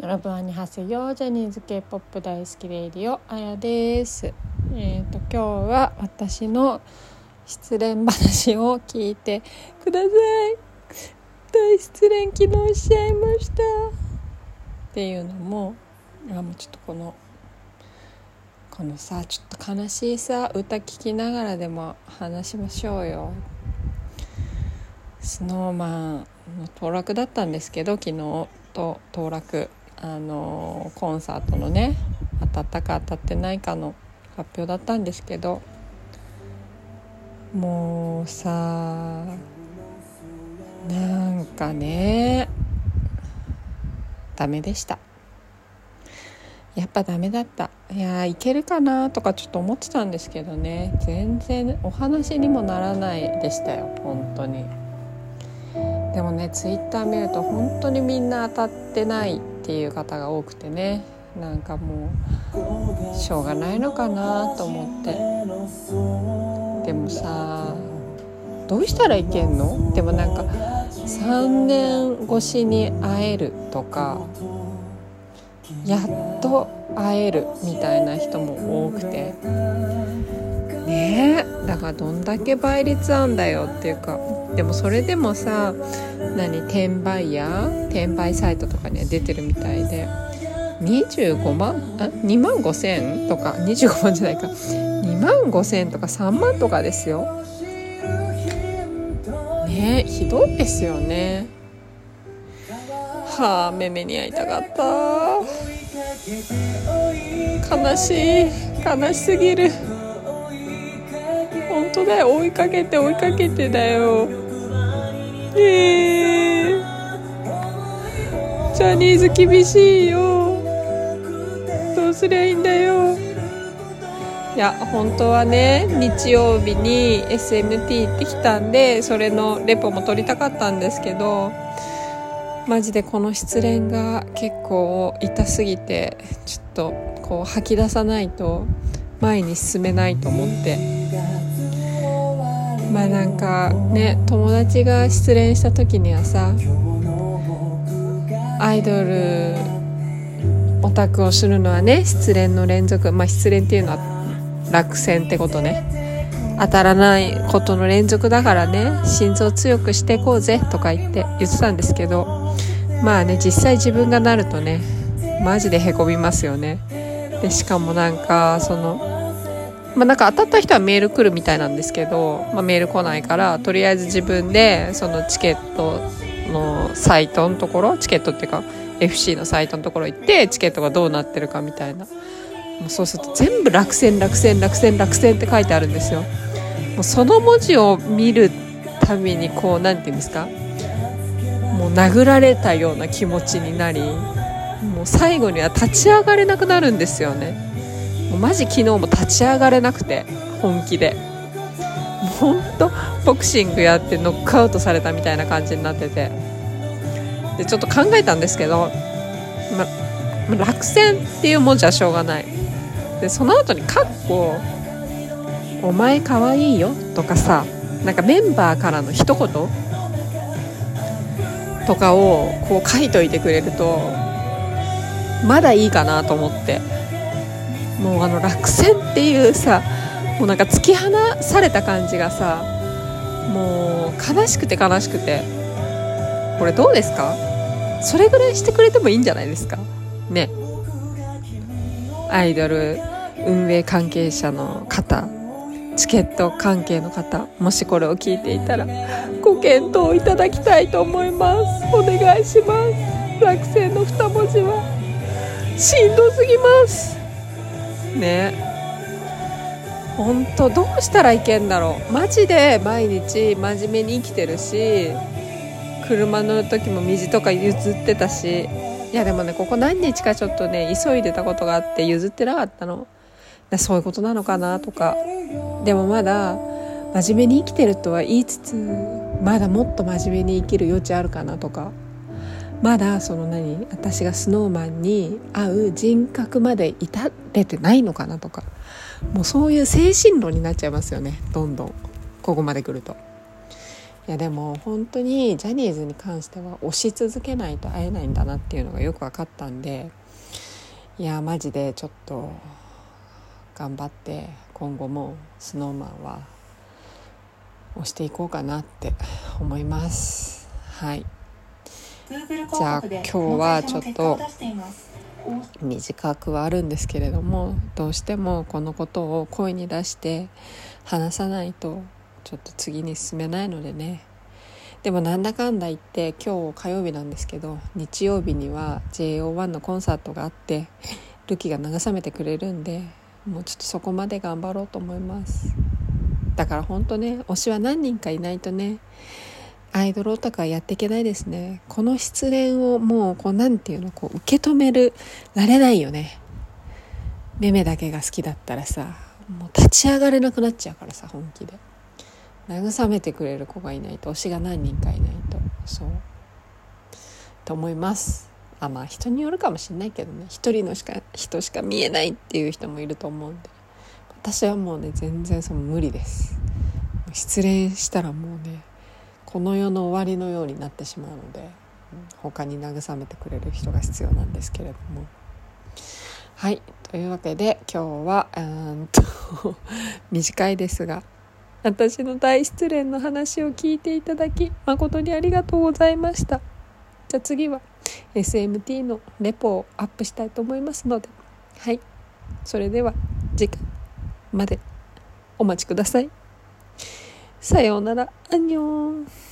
よろぶんにはせよジャニーズ K-POP 大好きレイディオあやです。えっ、ー、と今日は私の失恋話を聞いてください。大失恋昨日しちゃいました。っていうのもあもうちょっとこのこのさちょっと悲しいさ歌聴きながらでも話しましょうよ。スノーマンの当落だったんですけど昨日と当落あのコンサートのね当たったか当たってないかの発表だったんですけどもうさなんかねダメでした。やっぱダメだった。いやいけるかなとかちょっと思ってたんですけどね全然お話にもならないでしたよ本当に。でもねツイッター見ると本当にみんな当たってないっていう方が多くてね。なんかもうしょうがないのかなと思って。でもさどうしたらいけんの？でもなんか3年越しに会えるとかやっと会えるみたいな人も多くて。ねえだからどんだけ倍率あんだよっていうかでもそれでもさ何転売ヤー転売サイトとかには出てるみたいで25万？あ2万5千？とか25万じゃないか。2万5千とか3万とかですよ。ねえひどいですよね。はあめめに会いたかった。悲しい。悲しすぎる。本当だよ。追いかけて追いかけてだよ。え。ー、ジャニーズ厳しいよ。どうすりゃいいんだよ。いや本当はね日曜日に SMT 行ってきたんでそれのレポも取りたかったんですけどマジでこの失恋が結構痛すぎてちょっとこう吐き出さないと前に進めないと思って。まあなんかね友達が失恋した時にはさアイドルオタクをするのはね失恋の連続まあ失恋っていうのは落選ってことね。当たらないことの連続だからね心臓強くしていこうぜとか言って言ってたんですけどまあね実際自分がなるとねマジでへこみますよね。でしかもなんかそのまあ、なんか当たった人はメール来るみたいなんですけど、まあ、メール来ないからとりあえず自分でそのチケットのサイトのところチケットっていうか FC のサイトのところ行ってチケットがどうなってるかみたいな。もうそうすると全部落選落選落選落選って書いてあるんですよ。もうその文字を見るたびにこう何て言うんですか。もう殴られたような気持ちになりもう最後には立ち上がれなくなるんですよね。もうマジ昨日も立ち上がれなくて本気で。もうほんとボクシングやってノックアウトされたみたいな感じになってて。でちょっと考えたんですけど、ま、落選っていう文字はしょうがない。でその後に「かっこお前かわいいよ」とかさなんかメンバーからの一言とかをこう書いといてくれるとまだいいかなと思って。もうあの落選っていうさもうなんか突き放された感じがさもう悲しくて悲しくて。これどうですか？それぐらいしてくれてもいいんじゃないですか？ね。アイドル運営関係者の方チケット関係の方もしこれを聞いていたらご検討いただきたいと思います。お願いします。落選の2文字はしんどすぎます。ね。本当どうしたらいけんだろう。マジで毎日真面目に生きてるし車乗る時も水とか譲ってたし。いやでもねここ何日かちょっとね急いでたことがあって譲ってなかったの。そういうことなのかなとか。でもまだ真面目に生きてるとは言いつつまだもっと真面目に生きる余地あるかなとか。まだその何私がスノーマンに会う人格まで至れてないのかなとか。もうそういう精神論になっちゃいますよねどんどん。ここまで来ると。いやでも本当にジャニーズに関しては推し続けないと会えないんだなっていうのがよく分かったんで。いやマジでちょっと頑張って今後も SnowMan は押していこうかなって思います。はい。じゃあ今日はちょっと短くはあるんですけれどもどうしてもこのことを声に出して話さないとちょっと次に進めないのでね。でもなんだかんだ言って今日火曜日なんですけど日曜日には JO1 のコンサートがあってルキが慰めてくれるんでもうちょっとそこまで頑張ろうと思います。だから本当ね推しは何人かいないとねアイドルオタクはやっていけないですね。この失恋をもうこうなんていうのこう受け止めるられないよね。めめだけが好きだったらさもう立ち上がれなくなっちゃうからさ本気で。慰めてくれる子がいないと推しが何人かいないと。そう。と思います。あまあ人によるかもしれないけどね。一人のしか人しか見えないっていう人もいると思うんで。私はもうね全然その無理です。失恋したらもうねこの世の終わりのようになってしまうので他に慰めてくれる人が必要なんですけれども。はいというわけで今日はうんと 短いですが私の大失恋の話を聞いていただき誠にありがとうございました。じゃあ次は SMT のレポをアップしたいと思いますので。はいそれでは次回までお待ちください。さようなら。アンニョン。